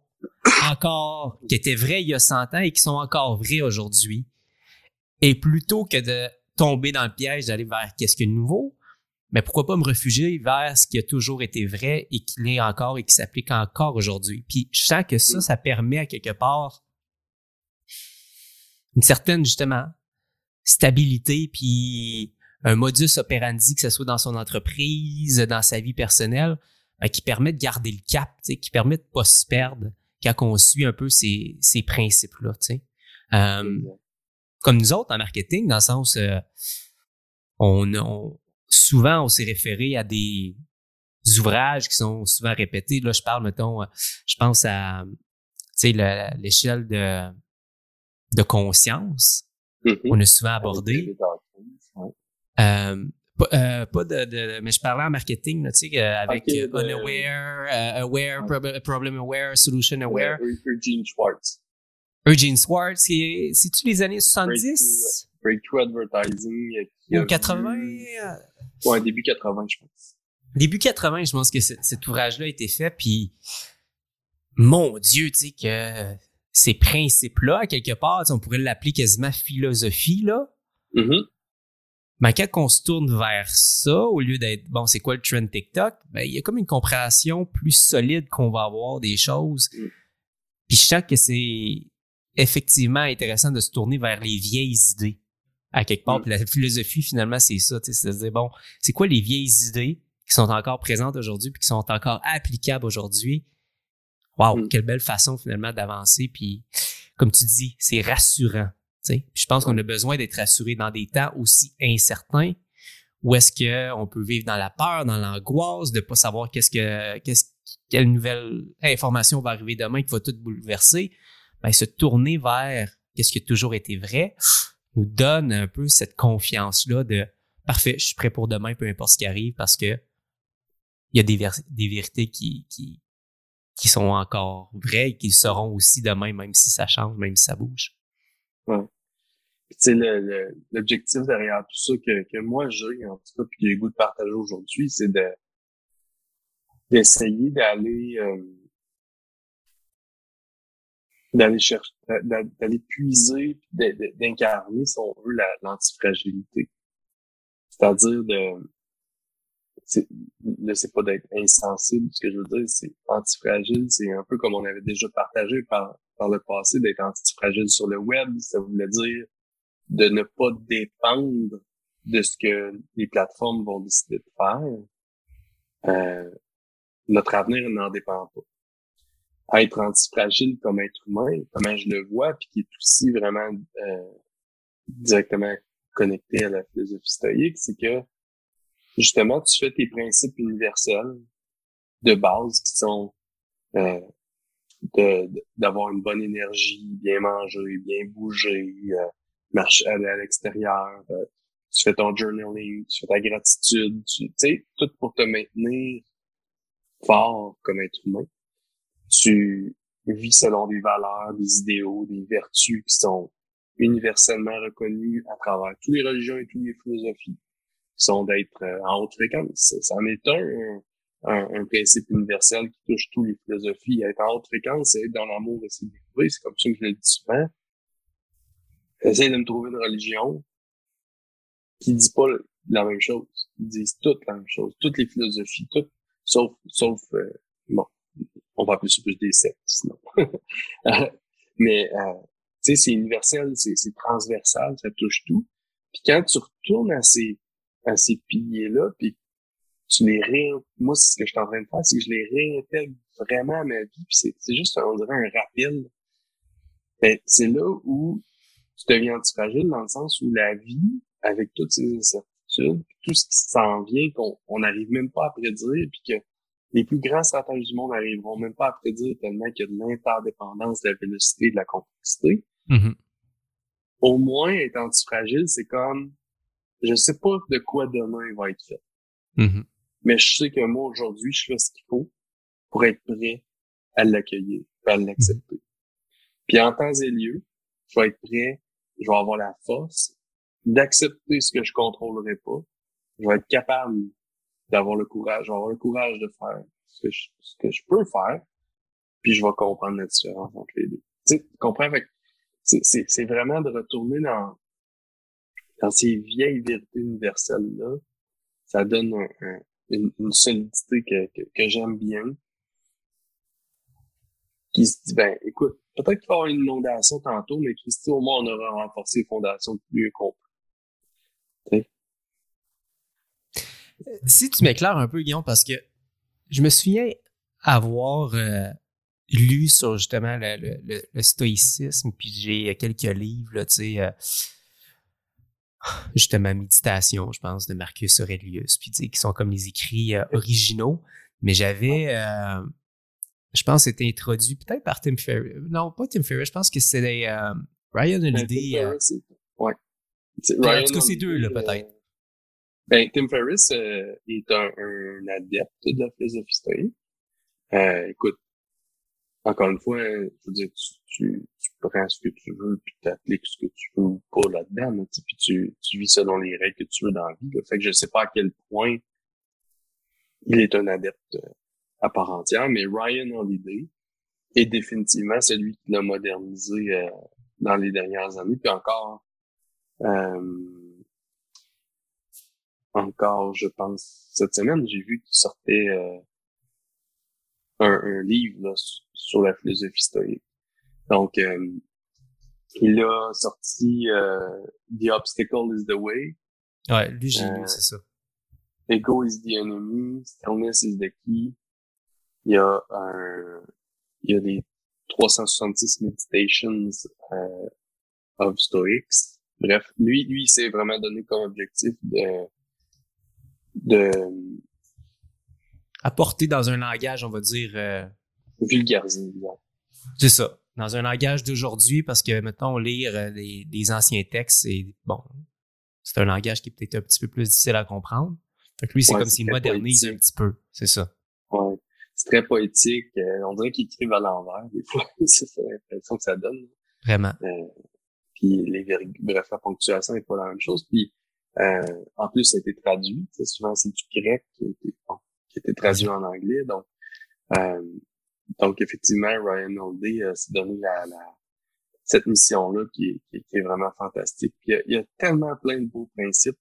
encore, qui étaient vraies il y a 100 ans et qui sont encore vraies aujourd'hui? Et plutôt que de tomber dans le piège d'aller vers qu'est-ce qui est nouveau, mais pourquoi pas me réfugier vers ce qui a toujours été vrai et qui l'est encore et qui s'applique encore aujourd'hui? Puis je sens que ça, ça permet à quelque part une certaine, justement, stabilité, puis un modus operandi, que ce soit dans son entreprise, dans sa vie personnelle, ben, qui permet de garder le cap, qui permet de pas se perdre quand on suit un peu ces, ces principes-là. Euh, comme nous autres en marketing, dans le sens, euh, on, on, souvent, on s'est référé à des ouvrages qui sont souvent répétés. Là, je parle, mettons, je pense à l'échelle de de conscience. Mm-hmm. On a souvent abordé. Euh, euh, pas, de, de, mais je parlais en marketing, tu sais, euh, avec okay, uh, unaware, aware, prob problem aware, solution aware. Eugene Schwartz. Eugene Schwartz, c'est-tu les années 70? Breakthrough, Advertising. Ou 80? Ouais, début 80, je pense. Début 80, je pense que cet ouvrage-là a été fait, puis mon Dieu, tu sais, que ces principes-là, quelque part, on pourrait l'appeler quasiment philosophie, là. Mm-hmm. Mais quand on se tourne vers ça, au lieu d'être, bon, c'est quoi le trend TikTok, ben, il y a comme une compréhension plus solide qu'on va avoir des choses. Mm. Puis je sens que c'est effectivement intéressant de se tourner vers les vieilles idées, à quelque part. Mm. Puis la philosophie, finalement, c'est ça, c'est à dire, bon, c'est quoi les vieilles idées qui sont encore présentes aujourd'hui puis qui sont encore applicables aujourd'hui? Wow, mm. quelle belle façon finalement d'avancer. Puis, comme tu dis, c'est rassurant. Puis je pense qu'on a besoin d'être rassuré dans des temps aussi incertains où est-ce qu'on peut vivre dans la peur, dans l'angoisse, de pas savoir qu'est-ce que, qu'est-ce, quelle nouvelle information va arriver demain qui va tout bouleverser. Ben, se tourner vers qu'est-ce qui a toujours été vrai nous donne un peu cette confiance-là de parfait, je suis prêt pour demain, peu importe ce qui arrive, parce que il y a des, des vérités qui, qui, qui sont encore vrais et qui seront aussi demain, même si ça change, même si ça bouge. Ouais. Tu sais, l'objectif derrière tout ça que, que moi j'ai, en tout cas, puis j'ai le goût de partager aujourd'hui, c'est de d'essayer d'aller euh, d'aller chercher, d'aller puiser, d'incarner, si on veut, l'antifragilité. C'est-à-dire de là, c'est pas d'être insensible. Ce que je veux dire, c'est antifragile. C'est un peu comme on avait déjà partagé par, par le passé d'être antifragile sur le web. Ça voulait dire de ne pas dépendre de ce que les plateformes vont décider de faire. Euh, notre avenir n'en dépend pas. Être antifragile comme être humain, comment je le vois, puis qui est aussi vraiment euh, directement connecté à la philosophie stoïque, c'est que justement, tu fais tes principes universels de base qui sont euh, d'avoir une bonne énergie, bien manger, bien bouger, euh, marcher aller à l'extérieur, euh, tu fais ton journaling, tu fais ta gratitude, tu sais, tout pour te maintenir fort comme être humain. Tu vis selon des valeurs, des idéaux, des vertus qui sont universellement reconnues à travers toutes les religions et toutes les philosophies sont d'être euh, en haute fréquence. Ça en est un, un, principe universel qui touche toutes les philosophies. Être en haute fréquence, c'est être dans l'amour et découvrir. C'est comme ça que je le dis souvent. J'essaie de me trouver une religion qui dit pas la même chose. Ils disent toutes la même chose. Toutes les philosophies, toutes, sauf, sauf, euh, bon, on va appeler ça plus des sectes, sinon. Mais, euh, tu sais, c'est universel, c'est transversal, ça touche tout. Puis quand tu retournes à ces à ces piliers-là, puis tu les ré... Moi, c'est ce que je suis en train de faire, c'est que je les réintègre vraiment à ma vie, puis c'est juste, on dirait, un rappel. Ben, c'est là où tu deviens antifragile dans le sens où la vie, avec toutes ces incertitudes, tout ce qui s'en vient, qu'on n'arrive même pas à prédire, puis que les plus grands stratèges du monde n'arriveront même pas à prédire tellement qu'il y a de l'interdépendance de la vélocité de la complexité. Mm-hmm. Au moins, être antifragile, c'est comme je sais pas de quoi demain il va être fait. Mm-hmm. Mais je sais que moi, aujourd'hui, je fais ce qu'il faut pour être prêt à l'accueillir, à l'accepter. Mm-hmm. Puis en temps et lieu, je vais être prêt, je vais avoir la force d'accepter ce que je contrôlerai pas. Je vais être capable d'avoir le courage, je vais avoir le courage de faire ce que je, ce que je peux faire, puis je vais comprendre la différence entre les deux. Tu sais, tu comprends? C'est vraiment de retourner dans, dans ces vieilles vérités universelles-là, ça donne une, solidité que, que, j'aime bien. Qui se dit, ben, écoute, peut-être qu'il va y avoir une inondation tantôt, mais Christy, au moins, on aura renforcé les fondations plus qu'on Si tu m'éclaires un peu, Guillaume, parce que je me souviens avoir euh, lu sur justement le, le, stoïcisme, puis j'ai quelques livres, là, tu sais, euh, justement méditation, je pense, de Marcus Aurelius, puis tu sais, qui sont comme les écrits euh, originaux. Mais j'avais, euh, je pense, c'était introduit peut-être par Tim Ferriss. Non, pas Tim Ferriss. Je pense que c'est euh, Ryan ben, Holiday. Euh, ouais. Ryan en tout cas, ces deux là, peut-être. Ben, Tim Ferriss est un, un, adepte de la philosophie stoïque. écoute, encore une fois, je veux dire, tu, tu, tu prends ce que tu veux, puis tu appliques ce que tu veux ou pas là-dedans, puis tu, tu vis selon les règles que tu veux dans la vie. Fait que je sais pas à quel point il est un adepte euh, à part entière, mais Ryan Holiday est définitivement celui qui l'a modernisé euh, dans les dernières années, puis encore euh, encore, je pense, cette semaine, j'ai vu qu'il sortait un, un, livre là, sur la philosophie stoïque. Donc, euh, il a sorti euh, The Obstacle is the Way. Ouais, lui, j'ai lu, euh, c'est ça. Ego is the enemy, Stillness is the key. Il y a un, il y a des 366 meditations euh, of Stoics. Bref, lui, lui, il s'est vraiment donné comme objectif de, de apporter dans un langage, on va dire euh... vulgariser. C'est ça dans un langage d'aujourd'hui parce que maintenant lire euh, des, anciens textes, c'est bon, c'est un langage qui est peut-être un petit peu plus difficile à comprendre. Fait que lui, c'est comme s'il modernise un petit peu, c'est ça. Ouais. C'est très poétique. Euh, on dirait qu'il écrivent à l'envers, des fois. c'est l'impression que ça donne. Vraiment. Euh, puis les bref, la ponctuation n'est pas la même chose. Puis euh, en plus, ça a été traduit. Souvent, c'est du grec qui a été, bon, qui été traduit en anglais. Donc, euh, donc, effectivement, Ryan Holiday euh, s'est donné la, la, cette mission-là qui, qui, est vraiment fantastique. il, y a, tellement plein de beaux principes.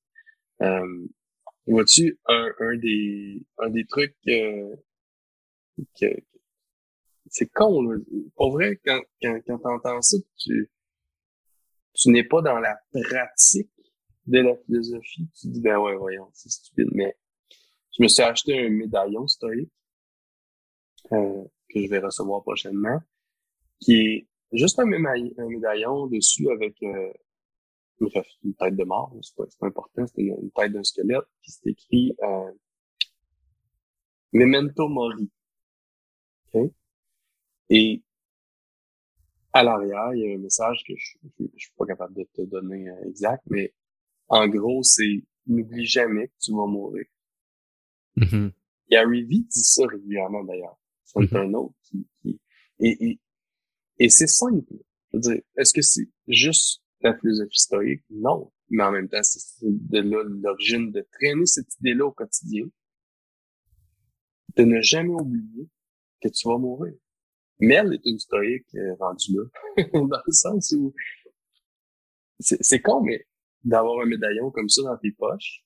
Euh, vois-tu, un, un des, un des trucs euh, que, c'est con, là. Vrai, quand, quand, quand t'entends ça, tu, tu n'es pas dans la pratique de la philosophie, tu dis, ben ouais, voyons, c'est stupide, mais je me suis acheté un médaillon stoïque, euh, que je vais recevoir prochainement, qui est juste un, médaillon dessus avec euh, une, tête de mort, c'est pas, pas important, c'est une, tête d'un squelette, puis c'est écrit euh, Memento Mori. Okay? Et à l'arrière, il y a un message que je, je, suis pas capable de te donner euh, exact, mais en gros, c'est n'oublie jamais que tu vas mourir. Mm-hmm. Gary Vee dit ça régulièrement d'ailleurs. C'est mm-hmm. un autre qui, qui... et, et, et c'est simple. Je veux dire, est-ce que c'est juste la philosophie stoïque? Non. Mais en même temps, c'est de là l'origine de traîner cette idée-là au quotidien, de ne jamais oublier que tu vas mourir. Elle est une stoïque euh, rendue là, dans le sens où c'est con, mais d'avoir un médaillon comme ça dans tes poches,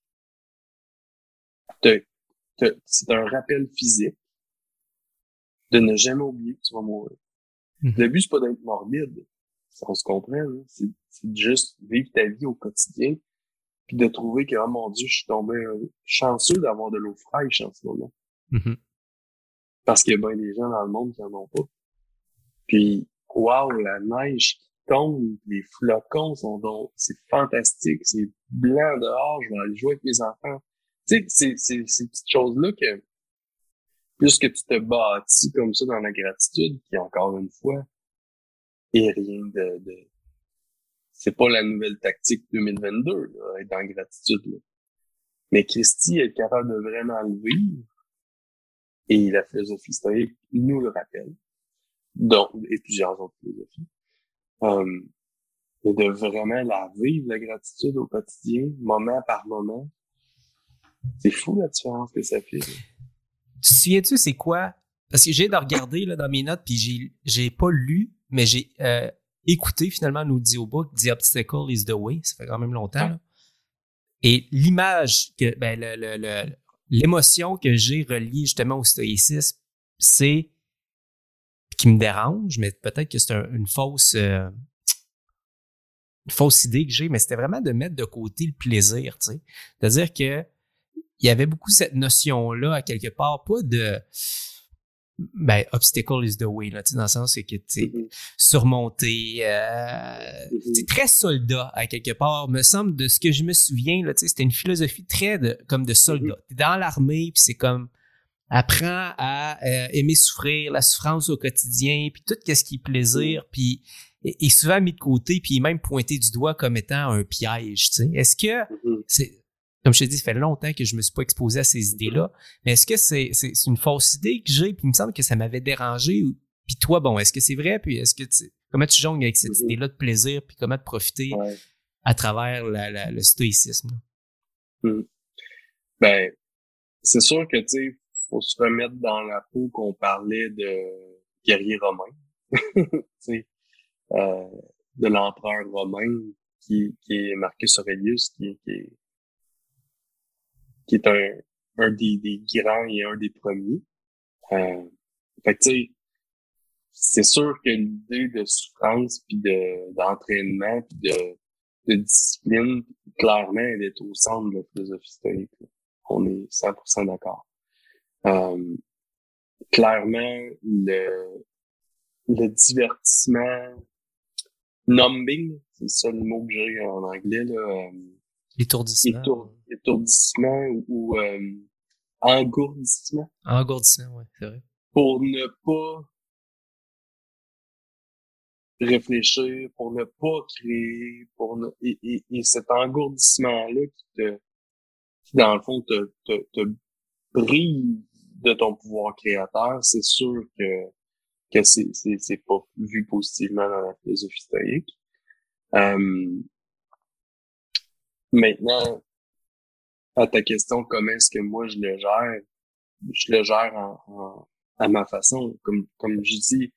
c'est un rappel physique de ne jamais oublier que tu vas mourir. Mm-hmm. Le but, c'est pas d'être morbide. On se comprend, c'est juste vivre ta vie au quotidien, puis de trouver que, oh mon Dieu, je suis tombé euh, chanceux d'avoir de l'eau fraîche en ce moment. Mm-hmm. Parce qu'il y a bien des gens dans le monde qui en ont pas. Puis, wow, la neige qui tombe, les flocons sont donc, c'est fantastique, c'est blanc dehors, je vais aller jouer avec mes enfants. Tu sais, c'est ces petites choses-là que, plus que tu te bâtis comme ça dans la gratitude, qui encore une fois, est rien de, de c'est pas la nouvelle tactique 2022, là, être dans la gratitude, là. Mais Christy est capable de vraiment le vivre. Et la philosophie stoïque nous le rappelle donc, et plusieurs autres philosophies. Euh, et de vraiment la vivre, la gratitude au quotidien, moment par moment. C'est fou la différence que ça fait. Tu te souviens-tu, c'est quoi? Parce que j'ai de regarder là, dans mes notes, puis j'ai, pas lu, mais j'ai euh, écouté finalement l'audiobook The Obstacle is the Way. Ça fait quand même longtemps. Et l'image que ben, l'émotion que j'ai reliée justement au stoïcisme, c'est qui me dérange, mais peut-être que c'est une fausse euh, une fausse idée que j'ai, mais c'était vraiment de mettre de côté le plaisir, tu sais. C'est-à-dire que il y avait beaucoup cette notion-là, à quelque part, pas de ben, obstacle is the way, là, tu sais, dans le sens, c'est que, tu mm-hmm. surmonter, euh, mm-hmm. très soldat, à quelque part, me semble, de ce que je me souviens, là, tu sais, c'était une philosophie très de, comme de soldat. Mm-hmm. T'es dans l'armée, puis c'est comme, apprends à euh, aimer souffrir, la souffrance au quotidien, puis tout ce qui est plaisir, puis est, souvent mis de côté, puis même pointé du doigt comme étant un piège. Tu sais. Est-ce que mm-hmm. c'est comme je t'ai dit, ça fait longtemps que je me suis pas exposé à ces idées-là, mais est-ce que c'est une fausse idée que j'ai, puis il me semble que ça m'avait dérangé. Puis toi, bon, est-ce que c'est vrai, puis est-ce que tu, comment tu jongles avec cette mm-hmm. idée-là de plaisir, puis comment te profiter à travers la, le stoïcisme? Mm. Ben, c'est sûr que tu sais, faut se remettre dans la peau qu'on parlait de guerrier romain, euh, de l'empereur romain qui, qui est Marcus Aurelius, qui, qui est, qui est un, un des, des grands et un des premiers. Euh, fait tu sais, c'est sûr que l'idée de souffrance puis de d'entraînement puis de, de discipline, clairement, elle est au centre de la philosophie stoïque. On est 100% d'accord. Euh, clairement, le, le divertissement, numbing, c'est ça le mot que j'ai en anglais, là. Euh, étourdissement. étourdissement ou, euh, engourdissement. Engourdissement, oui, c'est vrai. Pour ne pas réfléchir, pour ne pas créer, pour ne, et, et, et cet engourdissement-là qui te, qui dans le fond te, te, de ton pouvoir créateur, c'est sûr que, que c'est, c'est, c'est pas vu positivement dans la philosophie stoïque. Euh, maintenant, à ta question, comment est-ce que moi je le gère? Je le gère en, à ma façon. Comme, comme je dis,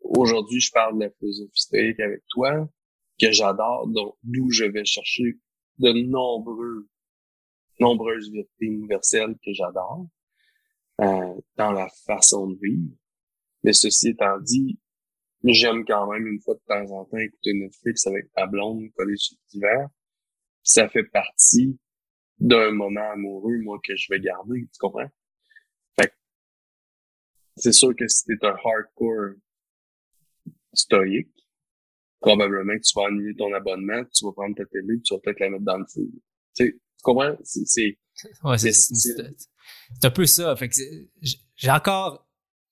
aujourd'hui, je parle de la philosophie stoïque avec toi, que j'adore, donc d'où je vais chercher de nombreux nombreuses vérités universelles que j'adore euh, dans la façon de vivre. Mais ceci étant dit, j'aime quand même une fois de temps en temps écouter Netflix avec ma blonde collée sur l'hiver. Ça fait partie d'un moment amoureux, moi, que je vais garder, tu comprends? Fait c'est sûr que si t'es un hardcore stoïque, probablement que tu vas annuler ton abonnement, tu vas prendre ta télé, tu vas peut-être la mettre dans le feu. Tu, sais, tu comprends? C'est, ouais, c'est, un peu ça. Fait que j'ai encore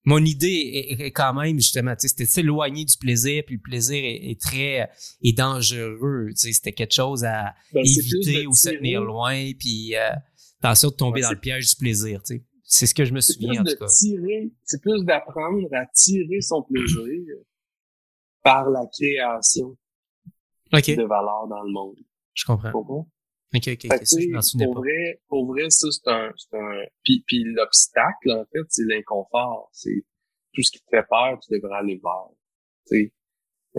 mon idée est, quand même justement, tu sais, c'était s'éloigner du plaisir, puis le plaisir est, très est dangereux. Tu sais, c'était quelque chose à ben, éviter ou se tenir loin, puis euh, attention de tomber dans le piège du plaisir. Tu sais, c'est ce que je me souviens en tout cas. C'est plus d'apprendre à tirer son plaisir par la création de valeur dans le monde. Je comprends. Ok, ok, ok. Ça, je pour Vrai, pour vrai, ça, c'est un, c'est un, puis, puis l'obstacle, en fait, c'est l'inconfort. C'est tout ce qui te fait peur, tu devrais aller vers. Tu sais.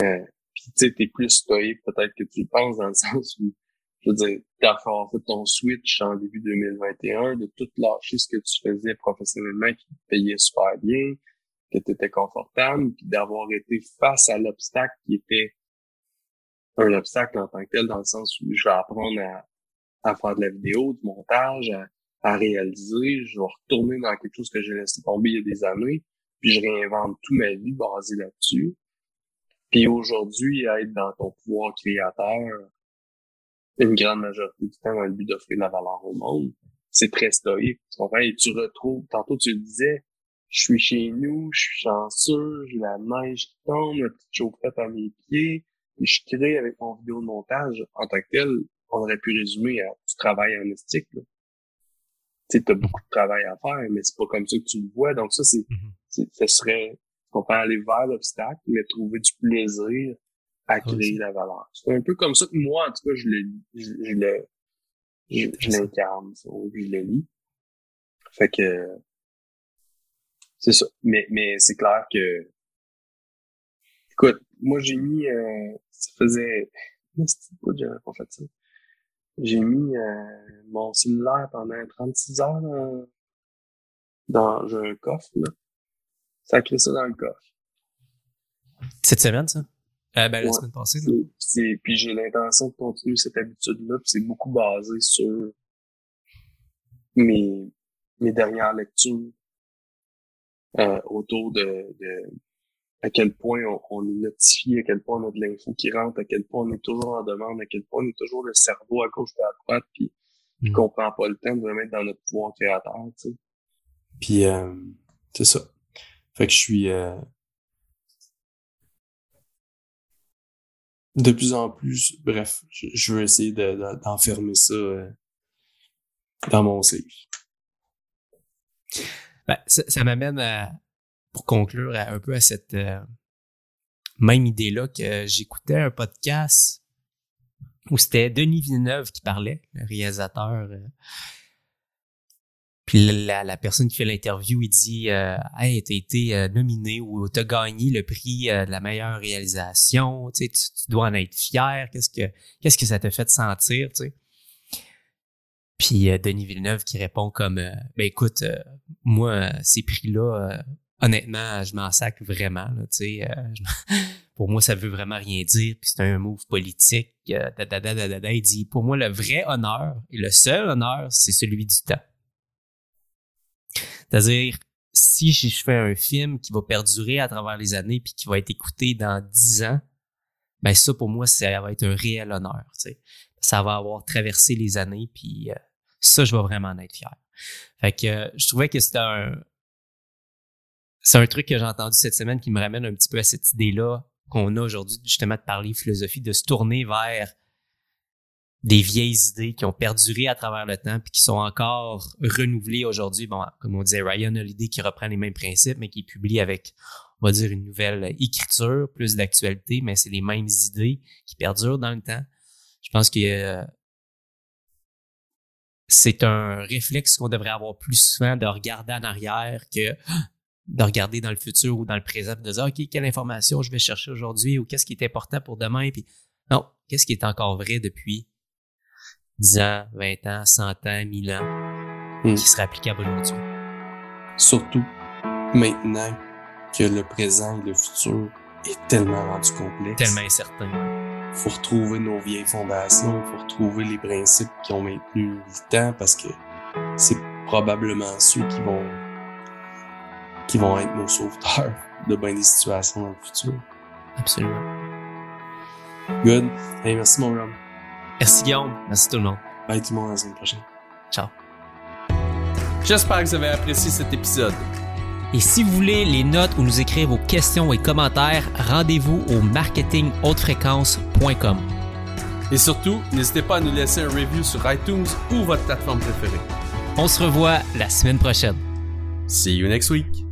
Euh, puis, tu sais, t'es plus stoïque, peut-être que tu le penses, dans le sens où, je veux dire, t'as fait ton switch en début 2021, de tout lâcher ce que tu faisais professionnellement qui te payait super bien, que tu étais confortable, puis d'avoir été face à l'obstacle qui était un obstacle en tant que tel, dans le sens où je vais apprendre à, à faire de la vidéo, du montage, à, réaliser. Je vais retourner dans quelque chose que j'ai laissé tomber il y a des années, puis je réinvente toute ma vie basée là-dessus. Puis aujourd'hui, être dans ton pouvoir créateur une grande majorité du temps dans le but d'offrir de la valeur au monde, c'est très stoïque. Tu comprends? Et tu retrouves, tantôt tu le disais, je suis chez nous, je suis chanceux, j'ai la neige qui tombe, la petite chaufferette à mes pieds, je crée avec mon vidéo de montage en tant que tel on aurait pu résumer à du travail en estique. Tu as beaucoup de travail à faire, mais c'est pas comme ça que tu le vois. Donc ça, c'est, mm-hmm. ce serait, on peut aller vers l'obstacle, mais trouver du plaisir à créer la valeur. C'est un peu comme ça que moi, en tout cas, je le, je, je le, je, je l'incarne, je le lis. Fait que, c'est ça. Mais, mais c'est clair que, écoute, moi, j'ai mis, euh, ça faisait, j'avais pas fait ça. J'ai mis euh, mon cellulaire pendant 36 heures dans, dans un coffre. Là. Sacré ça dans le coffre. Cette semaine, ça? Euh, ben, la semaine passée. C'est, puis j'ai l'intention de continuer cette habitude-là. c'est beaucoup basé sur mes, mes dernières lectures euh, autour de, de à quel point on, est notifié, à quel point on a de l'info qui rentre, à quel point on est toujours en demande, à quel point on est toujours le cerveau à gauche et à droite, puis mm. qu'on prend pas le temps de le mettre dans notre pouvoir créateur, tu sais. Puis, euh, c'est ça. Fait que je suis... Euh, de plus en plus, bref, je, veux essayer d'enfermer ça euh, dans mon safe. Ben, ça, ça m'amène à, pour conclure un peu à cette euh, même idée-là que j'écoutais un podcast où c'était Denis Villeneuve qui parlait, le réalisateur. Euh, puis la, personne qui fait l'interview, il dit euh, Hey, t'as été euh, nominé ou t'as gagné le prix de la meilleure réalisation, tu, dois en être fier, qu'est-ce que ça te fait sentir, tu? Puis Denis Villeneuve qui répond comme Ben écoute, moi, ces prix-là, honnêtement, je m'en sac vraiment. Là, euh, pour moi, ça veut vraiment rien dire. Puis c'est un move politique. Euh, il dit, pour moi, le vrai honneur et le seul honneur, c'est celui du temps. C'est-à-dire, si je fais un film qui va perdurer à travers les années puis qui va être écouté dans dix ans, ben ça, pour moi, ça va être un réel honneur. Ça va avoir traversé les années, puis euh, ça, je vais vraiment en être fier. Fait que je trouvais que c'était un, c'est un truc que j'ai entendu cette semaine qui me ramène un petit peu à cette idée-là qu'on a aujourd'hui, justement, de parler philosophie, de se tourner vers des vieilles idées qui ont perduré à travers le temps puis qui sont encore renouvelées aujourd'hui. Bon, comme on disait, Ryan Holiday qui reprend les mêmes principes, mais qui publie avec, on va dire, une nouvelle écriture, plus d'actualité, mais c'est les mêmes idées qui perdurent dans le temps. Je pense que c'est un réflexe qu'on devrait avoir plus souvent de regarder en arrière que de regarder dans le futur ou dans le présent, de dire, OK, quelle information je vais chercher aujourd'hui ou qu'est-ce qui est important pour demain. Puis, non, qu'est-ce qui est encore vrai depuis 10 ans, 20 ans, 100 ans, 1000 ans, Hmm. qui seraient applicables aujourd'hui? Surtout maintenant que le présent et le futur est tellement rendu complexe. Tellement incertain. faut retrouver nos vieilles fondations, faut retrouver les principes qui ont maintenu le temps parce que c'est probablement ceux qui vont qui vont être nos sauveteurs de bien des situations dans le futur. Absolument. Good. Hey, merci mon Rom. Merci Guillaume. Merci tout le monde. Bye tout le monde à la semaine prochaine. Ciao. J'espère que vous avez apprécié cet épisode. Et si vous voulez les notes ou nous écrire vos questions et commentaires, rendez-vous au marketinghautefréquence.com. Et surtout, n'hésitez pas à nous laisser un review sur iTunes ou votre plateforme préférée. On se revoit la semaine prochaine. See you next week.